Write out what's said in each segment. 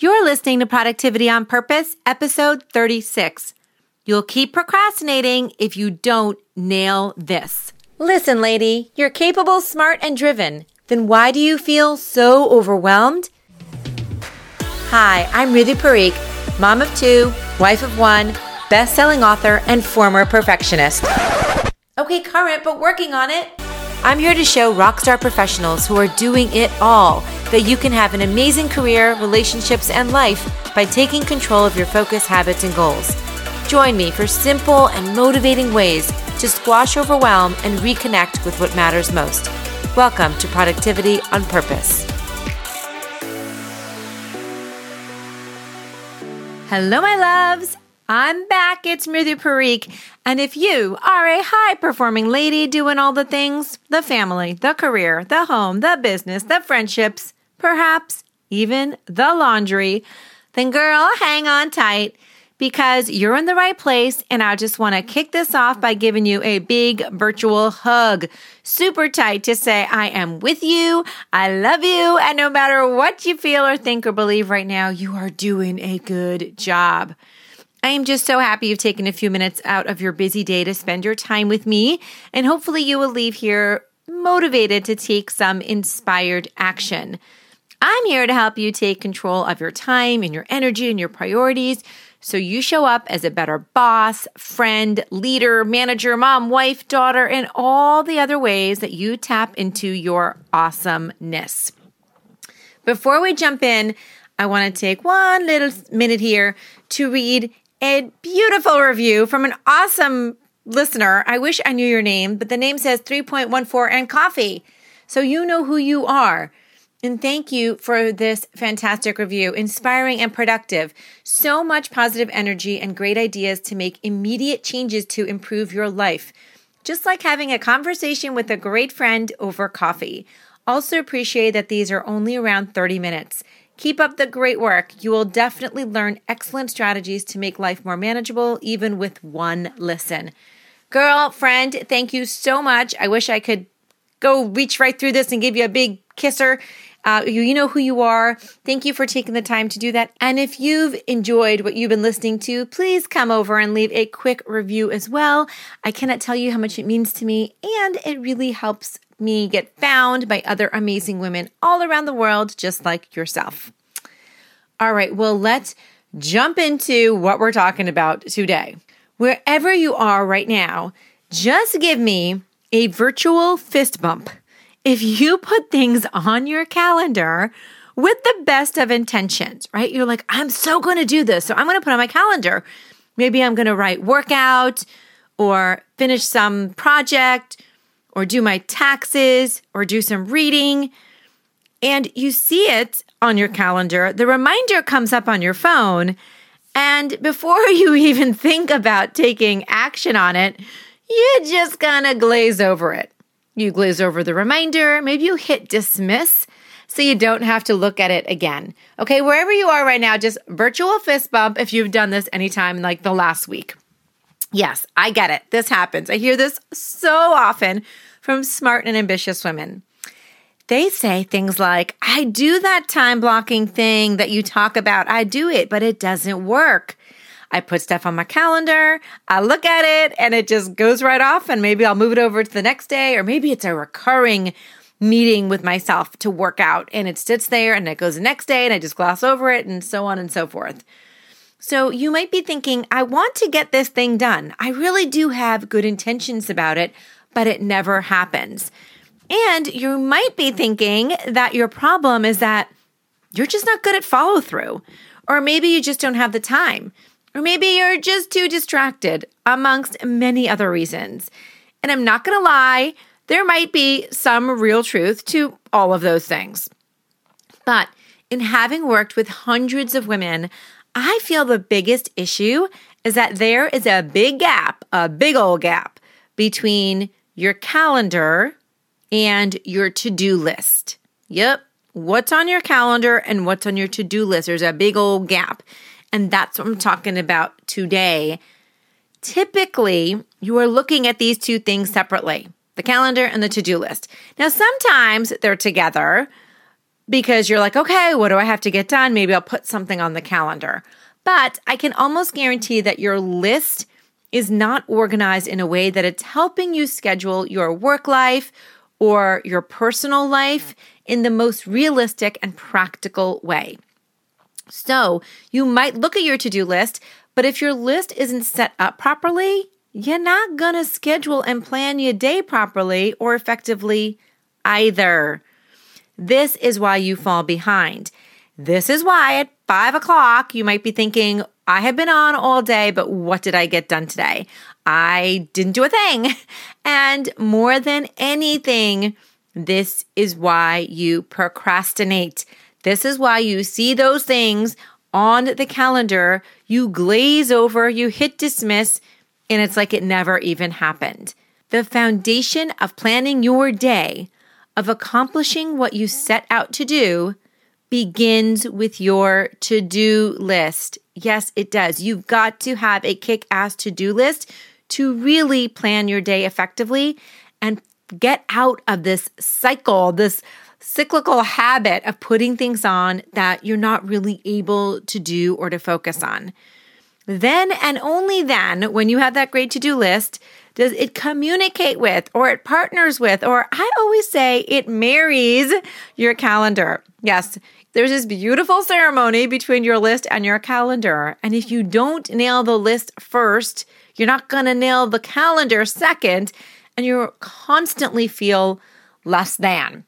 You're listening to Productivity on Purpose, episode 36. You'll keep procrastinating if you don't nail this. Listen, lady, you're capable, smart, and driven. Then why do you feel so overwhelmed? Hi, I'm Ritu Parikh, mom of two, wife of one, best selling author, and former perfectionist. Okay, current, but working on it. I'm here to show rockstar professionals who are doing it all that you can have an amazing career, relationships, and life by taking control of your focus, habits, and goals. Join me for simple and motivating ways to squash overwhelm and reconnect with what matters most. Welcome to Productivity on Purpose. Hello, my loves. I'm back. It's Ritu Parikh. And if you are a high performing lady doing all the things the family, the career, the home, the business, the friendships, perhaps even the laundry, then girl, hang on tight because you're in the right place. And I just want to kick this off by giving you a big virtual hug, super tight to say, I am with you. I love you. And no matter what you feel or think or believe right now, you are doing a good job. I am just so happy you've taken a few minutes out of your busy day to spend your time with me. And hopefully, you will leave here motivated to take some inspired action. I'm here to help you take control of your time and your energy and your priorities so you show up as a better boss, friend, leader, manager, mom, wife, daughter, and all the other ways that you tap into your awesomeness. Before we jump in, I want to take one little minute here to read a beautiful review from an awesome listener. I wish I knew your name, but the name says 3.14 and coffee. So you know who you are. And thank you for this fantastic review, inspiring and productive. So much positive energy and great ideas to make immediate changes to improve your life. Just like having a conversation with a great friend over coffee. Also appreciate that these are only around 30 minutes. Keep up the great work. You will definitely learn excellent strategies to make life more manageable, even with one listen. Girl, friend, thank you so much. I wish I could go reach right through this and give you a big kisser. Uh, you, you know who you are. Thank you for taking the time to do that. And if you've enjoyed what you've been listening to, please come over and leave a quick review as well. I cannot tell you how much it means to me, and it really helps me get found by other amazing women all around the world, just like yourself. All right, well, let's jump into what we're talking about today. Wherever you are right now, just give me a virtual fist bump if you put things on your calendar with the best of intentions, right? You're like, I'm so going to do this. So I'm going to put on my calendar. Maybe I'm going to write workout or finish some project or do my taxes or do some reading. And you see it on your calendar. The reminder comes up on your phone. And before you even think about taking action on it, you just kind of glaze over it. You glaze over the reminder, maybe you hit dismiss so you don't have to look at it again. Okay, wherever you are right now, just virtual fist bump if you've done this anytime like the last week. Yes, I get it. This happens. I hear this so often from smart and ambitious women. They say things like, I do that time blocking thing that you talk about. I do it, but it doesn't work. I put stuff on my calendar, I look at it, and it just goes right off. And maybe I'll move it over to the next day, or maybe it's a recurring meeting with myself to work out and it sits there and it goes the next day and I just gloss over it and so on and so forth. So you might be thinking, I want to get this thing done. I really do have good intentions about it, but it never happens. And you might be thinking that your problem is that you're just not good at follow through, or maybe you just don't have the time. Or maybe you're just too distracted, amongst many other reasons. And I'm not to lie, there might be some real truth to all of those things. But in having worked with hundreds of women, I feel the biggest issue is that there is a big gap, a big old gap between your calendar and your to do list. Yep, what's on your calendar and what's on your to do list. There's a big old gap. And that's what I'm talking about today. Typically, you are looking at these two things separately the calendar and the to do list. Now, sometimes they're together, because you're like, okay, what do I have to get done? Maybe I'll put something on the calendar. But I can almost guarantee that your list is not organized in a way that it's helping you schedule your work life or your personal life in the most realistic and practical way. So you might look at your to do list, but if your list isn't set up properly, you're not going to schedule and plan your day properly or effectively either. This is why you fall behind. This is why at five o'clock you might be thinking, I have been on all day, but what did I get done today? I didn't do a thing. And more than anything, this is why you procrastinate. This is why you see those things on the calendar, you glaze over, you hit dismiss, and it's like it never even happened. The foundation of planning your day, of accomplishing what you set out to do, begins with your to do list. Yes, it does. You've got to have a kick ass to do list to really plan your day effectively and get out of this cycle, this cyclical habit of putting things on that you're not really able to do or to focus on. Then and only then, when you have that great to do list, does it communicate with or it partners with, or I always say it marries your calendar. Yes, there's this beautiful ceremony between your list and your calendar. And if you don't nail the list first, you're not going to nail the calendar second, and you'll constantly feel less than.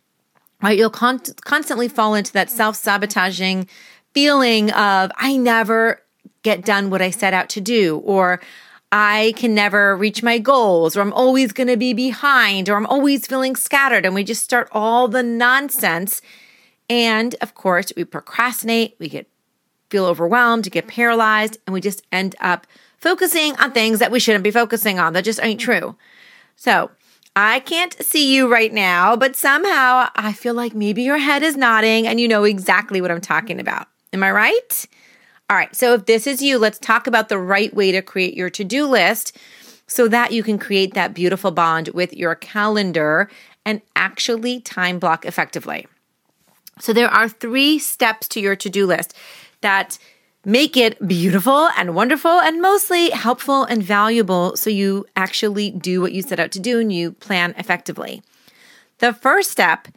Right? You'll con- constantly fall into that self sabotaging feeling of, I never get done what I set out to do, or I can never reach my goals, or I'm always going to be behind, or I'm always feeling scattered. And we just start all the nonsense. And of course, we procrastinate, we get feel overwhelmed, get paralyzed, and we just end up focusing on things that we shouldn't be focusing on that just ain't true. So, I can't see you right now, but somehow I feel like maybe your head is nodding and you know exactly what I'm talking about. Am I right? All right, so if this is you, let's talk about the right way to create your to do list so that you can create that beautiful bond with your calendar and actually time block effectively. So, there are three steps to your to do list that make it beautiful and wonderful and mostly helpful and valuable so you actually do what you set out to do and you plan effectively. The first step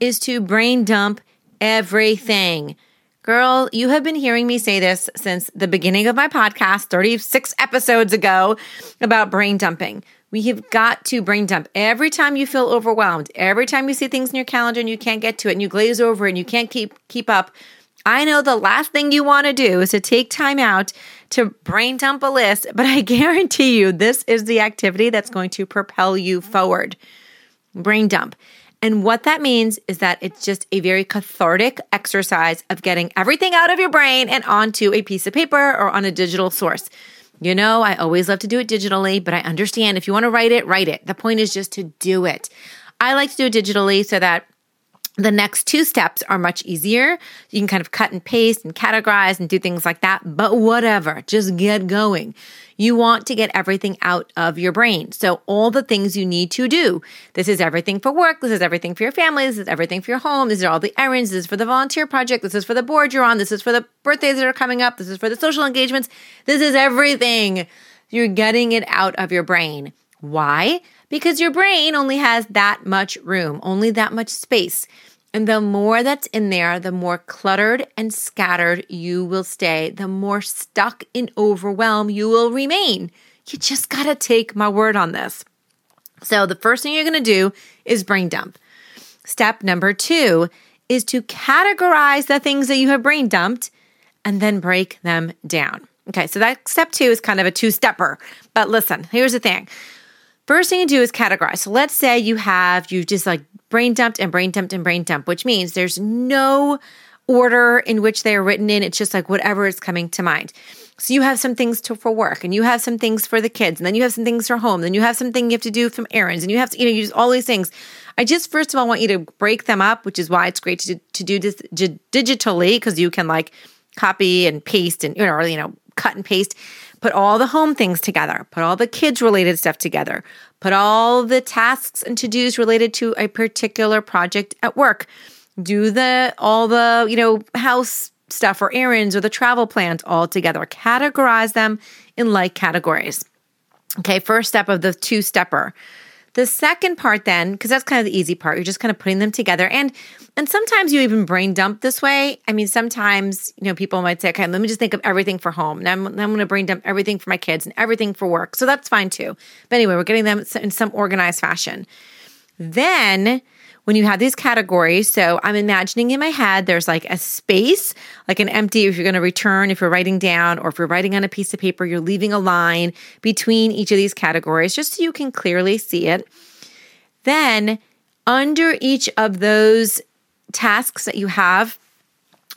is to brain dump everything. Girl, you have been hearing me say this since the beginning of my podcast, 36 episodes ago, about brain dumping. We have got to brain dump every time you feel overwhelmed, every time you see things in your calendar and you can't get to it and you glaze over and you can't keep keep up. I know the last thing you want to do is to take time out to brain dump a list, but I guarantee you this is the activity that's going to propel you forward. Brain dump. And what that means is that it's just a very cathartic exercise of getting everything out of your brain and onto a piece of paper or on a digital source. You know, I always love to do it digitally, but I understand if you want to write it, write it. The point is just to do it. I like to do it digitally so that the next two steps are much easier. You can kind of cut and paste and categorize and do things like that, but whatever, just get going. You want to get everything out of your brain. So, all the things you need to do. This is everything for work. This is everything for your family. This is everything for your home. These are all the errands. This is for the volunteer project. This is for the board you're on. This is for the birthdays that are coming up. This is for the social engagements. This is everything. You're getting it out of your brain. Why? Because your brain only has that much room, only that much space. And the more that's in there, the more cluttered and scattered you will stay, the more stuck in overwhelm you will remain. You just got to take my word on this. So, the first thing you're to do is brain dump. Step number two is to categorize the things that you have brain dumped and then break them down. Okay, so that step two is kind of a two stepper. But listen, here's the thing First thing you do is categorize. So let's say you have, you just like brain dumped and brain dumped and brain dumped, which means there's no order in which they are written in. It's just like whatever is coming to mind. So you have some things to, for work and you have some things for the kids and then you have some things for home. Then you have something you have to do from errands and you have to, you know, use all these things. I just, first of all, want you to break them up, which is why it's great to, to do this digitally because you can like copy and paste and, you know, or, you know, cut and paste. Put all the home things together, put all the kids related stuff together, put all the tasks and to dos related to a particular project at work. do the all the, you know, house stuff or errands or the travel plans all together. Categorize them in like categories. Okay, first step of the two stepper. The second part then, because that's kind of the easy part, you're just kind of putting them together. And and sometimes you even brain dump this way. I mean, sometimes, you know, people might say, okay, let me just think of everything for home. Now I'm, I'm going to brain dump everything for my kids and everything for work. So that's fine too. But anyway, we're getting them in some organized fashion. Then when you have these categories. So I'm imagining in my head there's like a space, like an empty, if you're going to return, if you're writing down, or if you're writing on a piece of paper, you're leaving a line between each of these categories just so you can clearly see it. Then under each of those tasks that you have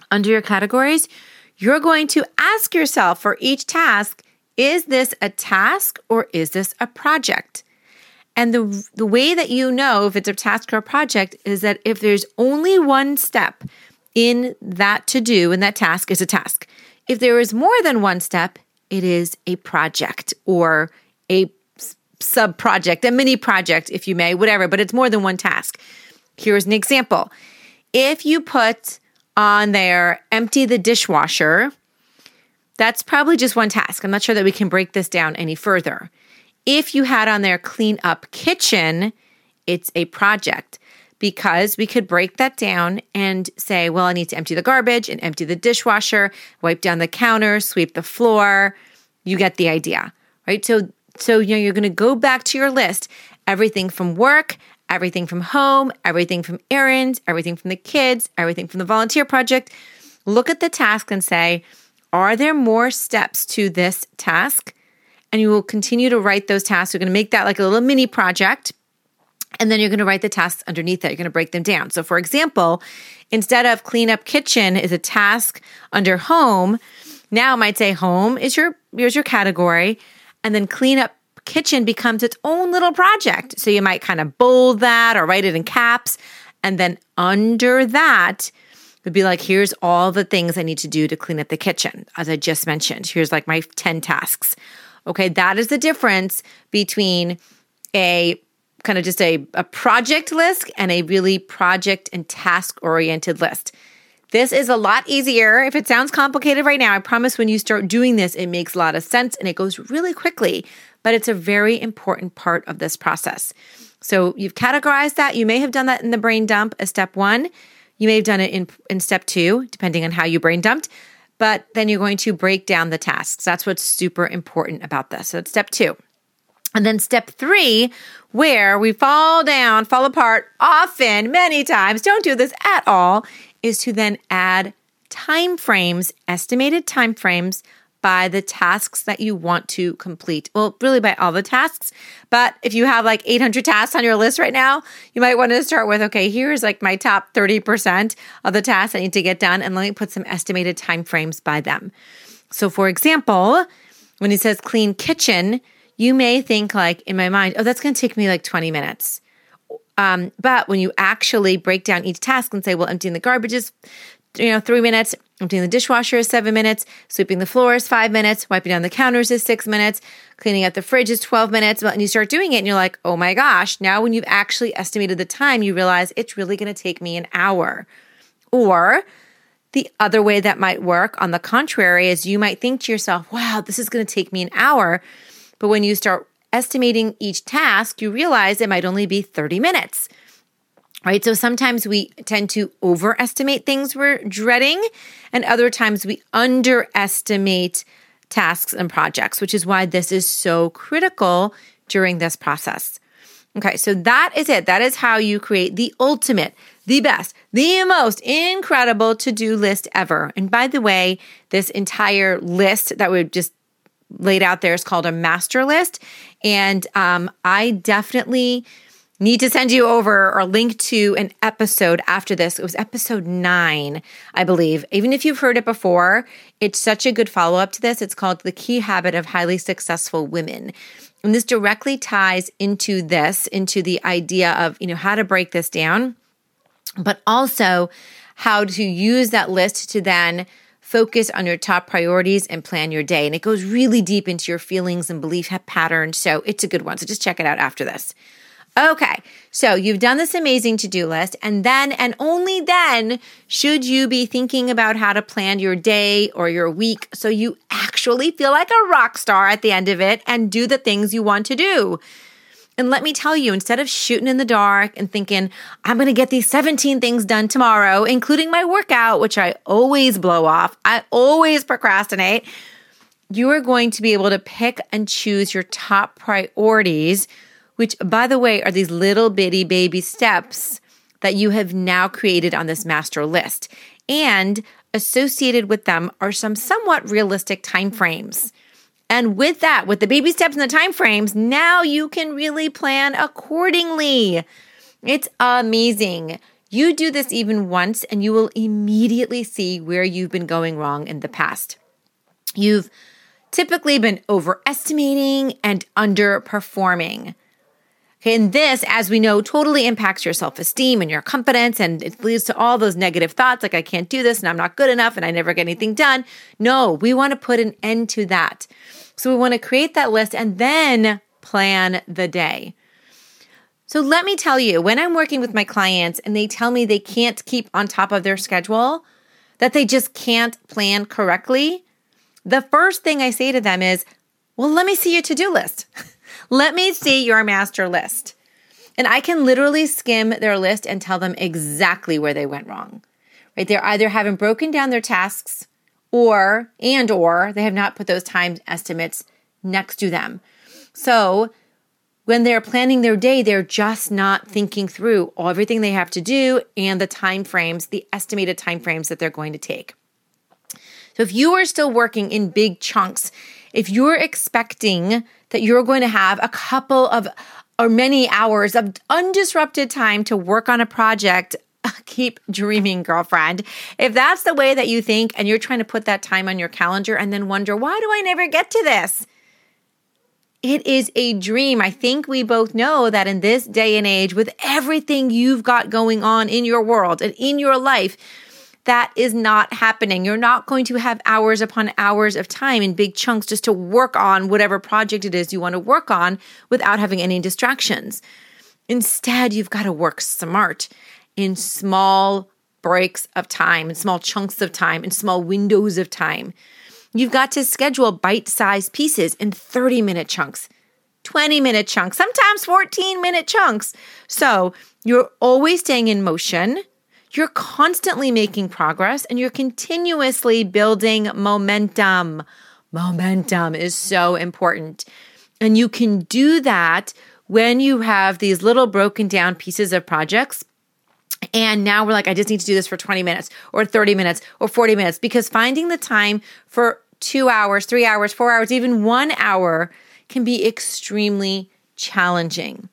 under your categories, you're going to ask yourself for each task is this a task or is this a project? And the, the way that you know if it's a task or a project is that if there's only one step in that to do, and that task is a task. If there is more than one step, it is a project or a sub project, a mini project, if you may, whatever, but it's more than one task. Here's an example. If you put on there empty the dishwasher, that's probably just one task. I'm not sure that we can break this down any further. If you had on there clean up kitchen, it's a project because we could break that down and say, well, I need to empty the garbage and empty the dishwasher, wipe down the counter, sweep the floor. You get the idea, right? So, so you know, you're going to go back to your list, everything from work, everything from home, everything from errands, everything from the kids, everything from the volunteer project. Look at the task and say, are there more steps to this task? And you will continue to write those tasks. You're going to make that like a little mini project. And then you're going to write the tasks underneath that. You're going to break them down. So, for example, instead of clean up kitchen is a task under home, now I might say home is your here's your category, and then clean up kitchen becomes its own little project. So you might kind of bold that or write it in caps, and then under that would be like, here's all the things I need to do to clean up the kitchen, as I just mentioned. Here's like my 10 tasks. Okay, that is the difference between a kind of just a, a project list and a really project and task oriented list. This is a lot easier. If it sounds complicated right now, I promise when you start doing this, it makes a lot of sense and it goes really quickly, but it's a very important part of this process. So you've categorized that. You may have done that in the brain dump as step one. You may have done it in, in step two, depending on how you brain dumped but then you're going to break down the tasks. That's what's super important about this. So it's step two. And then step three, where we fall down, fall apart often, many times, don't do this at all, is to then add time frames, estimated time frames by the tasks that you want to complete. Well, really by all the tasks. But if you have like 800 tasks on your list right now, you might want to start with okay, here's like my top 30% of the tasks I need to get done, and let me put some estimated time frames by them. So, for example, when it says clean kitchen, you may think like in my mind, oh, that's going to take me like 20 minutes. Um, but when you actually break down each task and say, well, emptying the garbage is you know, three minutes. Emptying the dishwasher is seven minutes. Sweeping the floor is five minutes. Wiping down the counters is six minutes. Cleaning out the fridge is 12 minutes. And you start doing it and you're like, oh my gosh. Now, when you've actually estimated the time, you realize it's really going to take me an hour. Or the other way that might work, on the contrary, is you might think to yourself, wow, this is going to take me an hour. But when you start estimating each task, you realize it might only be 30 minutes right? So sometimes we tend to overestimate things we're dreading, and other times we underestimate tasks and projects, which is why this is so critical during this process. Okay, so that is it. That is how you create the ultimate, the best, the most incredible to do list ever. And by the way, this entire list that we just laid out there is called a master list. And um, I definitely need to send you over or link to an episode after this. It was episode nine, I believe. Even if you've heard it before, it's such a good follow up to this. It's called The Key Habit of Highly Successful Women. And this directly ties into this, into the idea of, you know, how to break this down, but also how to use that list to then focus on your top priorities and plan your day. And it goes really deep into your feelings and belief patterns. So it's a good one. So just check it out after this. Okay, so you've done this amazing to do list, and then and only then should you be thinking about how to plan your day or your week so you actually feel like a rock star at the end of it and do the things you want to do. And let me tell you, instead of shooting in the dark and thinking, I'm going to get these 17 things done tomorrow, including my workout, which I always blow off, I always procrastinate, you are going to be able to pick and choose your top priorities which, by the way, are these little bitty baby steps that you have now created on this master list. And associated with them are some somewhat realistic timeframes. And with that, with the baby steps and the timeframes, now you can really plan accordingly. It's amazing. You do this even once, and you will immediately see where you've been going wrong in the past. You've typically been overestimating and underperforming. And this, as we know, totally impacts your self esteem and your confidence, and it leads to all those negative thoughts like, I can't do this and I'm not good enough and I never get anything done. No, we want to put an end to that. So we want to create that list and then plan the day. So let me tell you, when I'm working with my clients and they tell me they can't keep on top of their schedule, that they just can't plan correctly, the first thing I say to them is, Well, let me see your to do list. Let me see your master list. And I can literally skim their list and tell them exactly where they went wrong. Right? They're either haven't broken down their tasks or and or they have not put those time estimates next to them. So when they're planning their day, they're just not thinking through everything they have to do and the time frames, the estimated time frames that they're going to take. So if you are still working in big chunks, if you're expecting that you're going to have a couple of or many hours of undisrupted time to work on a project, keep dreaming, girlfriend. If that's the way that you think and you're trying to put that time on your calendar and then wonder, why do I never get to this? It is a dream. I think we both know that in this day and age, with everything you've got going on in your world and in your life, that is not happening. You're not going to have hours upon hours of time in big chunks just to work on whatever project it is you want to work on without having any distractions. Instead, you've got to work smart in small breaks of time, in small chunks of time, in small windows of time. You've got to schedule bite sized pieces in 30 minute chunks. 20 minute chunks, sometimes 14 minute chunks. So you're always staying in motion you're constantly making progress and you're continuously building momentum. Momentum is so important. And you can do that when you have these little broken down pieces of projects. And now we're like, I just need to do this for 20 minutes or 30 minutes or 40 minutes because finding the time for two hours, three hours, four hours, even one hour can be extremely challenging.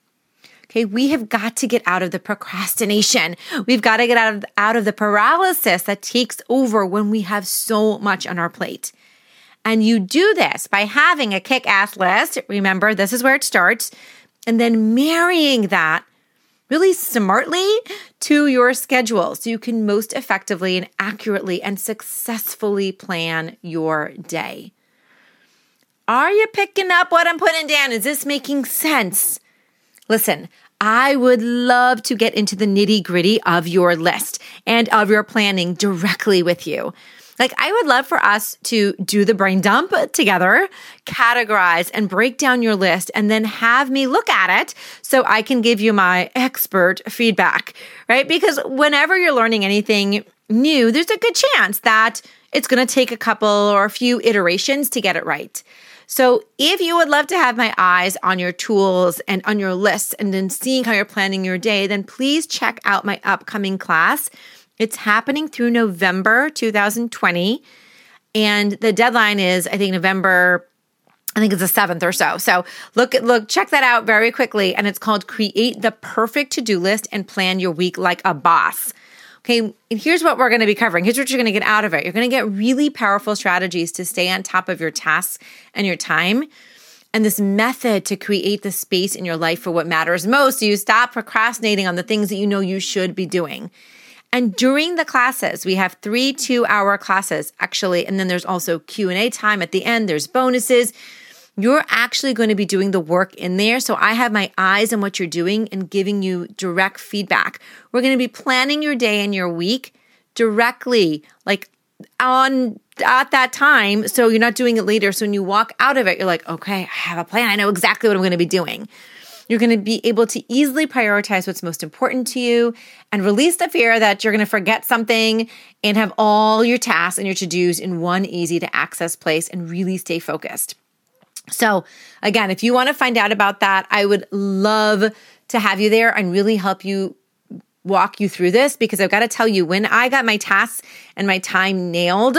Okay, we have got to get out of the procrastination. We've got to get out of, out of the paralysis that takes over when we have so much on our plate. And you do this by having a kick ass list. Remember, this is where it starts. And then marrying that really smartly to your schedule so you can most effectively and accurately and successfully plan your day. Are you picking up what I'm putting down? Is this making sense? Listen, I would love to get into the nitty gritty of your list and of your planning directly with you. Like, I would love for us to do the brain dump together, categorize and break down your list, and then have me look at it so I can give you my expert feedback, right? Because whenever you're learning anything new, there's a good chance that it's going to take a couple or a few iterations to get it right. So, if you would love to have my eyes on your tools and on your lists and then seeing how you're planning your day, then please check out my upcoming class. It's happening through November 2020. And the deadline is, I think, November I think it's the seventh or so. So look, look, check that out very quickly. And it's called Create the Perfect To Do List and Plan Your Week Like a Boss. Okay, and here's what we're going to be covering. Here's what you're going to get out of it. You're going to get really powerful strategies to stay on top of your tasks and your time. And this method to create the space in your life for what matters most. So you stop procrastinating on the things that you know you should be doing. And during the classes, we have three two hour classes actually. And then there's also Q&A time at the end. There's bonuses. You're actually going to be doing the work in there. So I have my eyes on what you're doing and giving you direct feedback. We're going to be planning your day and your week directly, like on at that time. So you're not doing it later. So when you walk out of it, you're like, okay, I have a plan. I know exactly what I'm going to be doing. You're going to be able to easily prioritize what's most important to you and release the fear that you're going to forget something and have all your tasks and your to dos in one easy to access place and really stay focused. So, again, if you want to find out about that, I would love to have you there and really help you walk you through this because I've got to tell you, when I got my tasks and my time nailed,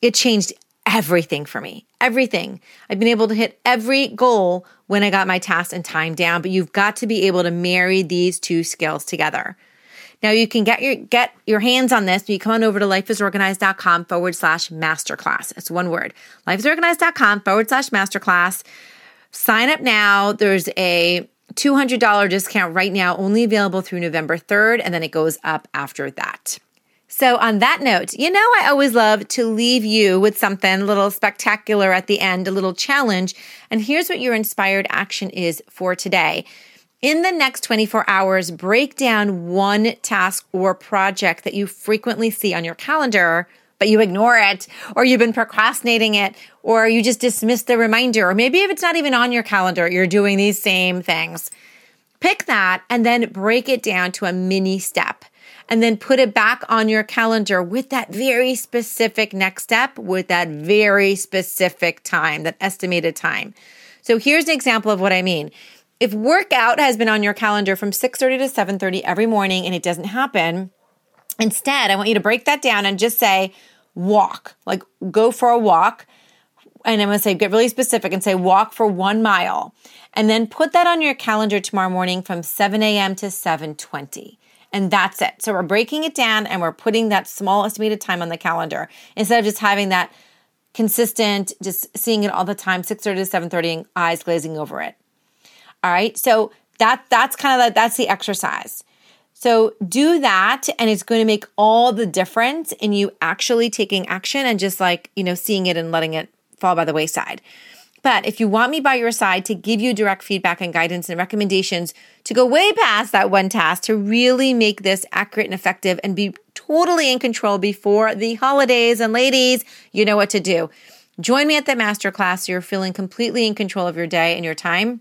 it changed everything for me. Everything. I've been able to hit every goal when I got my tasks and time down, but you've got to be able to marry these two skills together. Now you can get your get your hands on this. You come on over to lifeisorganized.com forward slash masterclass. It's one word. Lifeisorganized.com forward slash masterclass. Sign up now. There's a $200 discount right now, only available through November 3rd, and then it goes up after that. So, on that note, you know, I always love to leave you with something a little spectacular at the end, a little challenge. And here's what your inspired action is for today. In the next 24 hours, break down one task or project that you frequently see on your calendar, but you ignore it, or you've been procrastinating it, or you just dismiss the reminder, or maybe if it's not even on your calendar, you're doing these same things. Pick that and then break it down to a mini step and then put it back on your calendar with that very specific next step with that very specific time, that estimated time. So here's an example of what I mean. If workout has been on your calendar from 6:30 to 7:30 every morning and it doesn't happen, instead, I want you to break that down and just say walk. Like go for a walk. And I'm going to say get really specific and say walk for 1 mile. And then put that on your calendar tomorrow morning from 7 a.m. to 7:20 and that's it. So we're breaking it down and we're putting that small estimated time on the calendar instead of just having that consistent, just seeing it all the time, 6:30 to 7:30 and eyes glazing over it. All right. So that that's kind of the, that's the exercise. So do that and it's going to make all the difference in you actually taking action and just like, you know, seeing it and letting it fall by the wayside. But if you want me by your side to give you direct feedback and guidance and recommendations to go way past that one task to really make this accurate and effective and be totally in control before the holidays and ladies, you know what to do. Join me at the masterclass so you're feeling completely in control of your day and your time.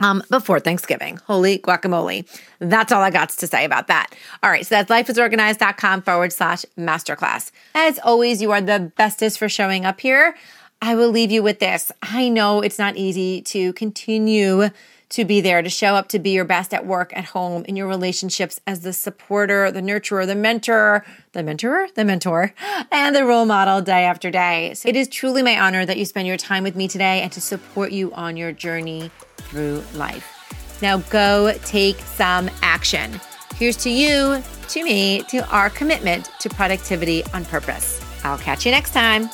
Um, before Thanksgiving. Holy guacamole. That's all I got to say about that. All right. So that's lifeisorganized.com forward slash masterclass. As always, you are the bestest for showing up here. I will leave you with this. I know it's not easy to continue to be there, to show up, to be your best at work, at home, in your relationships as the supporter, the nurturer, the mentor, the mentor, the mentor, and the role model day after day. So it is truly my honor that you spend your time with me today and to support you on your journey through life. Now go take some action. Here's to you, to me, to our commitment to productivity on purpose. I'll catch you next time.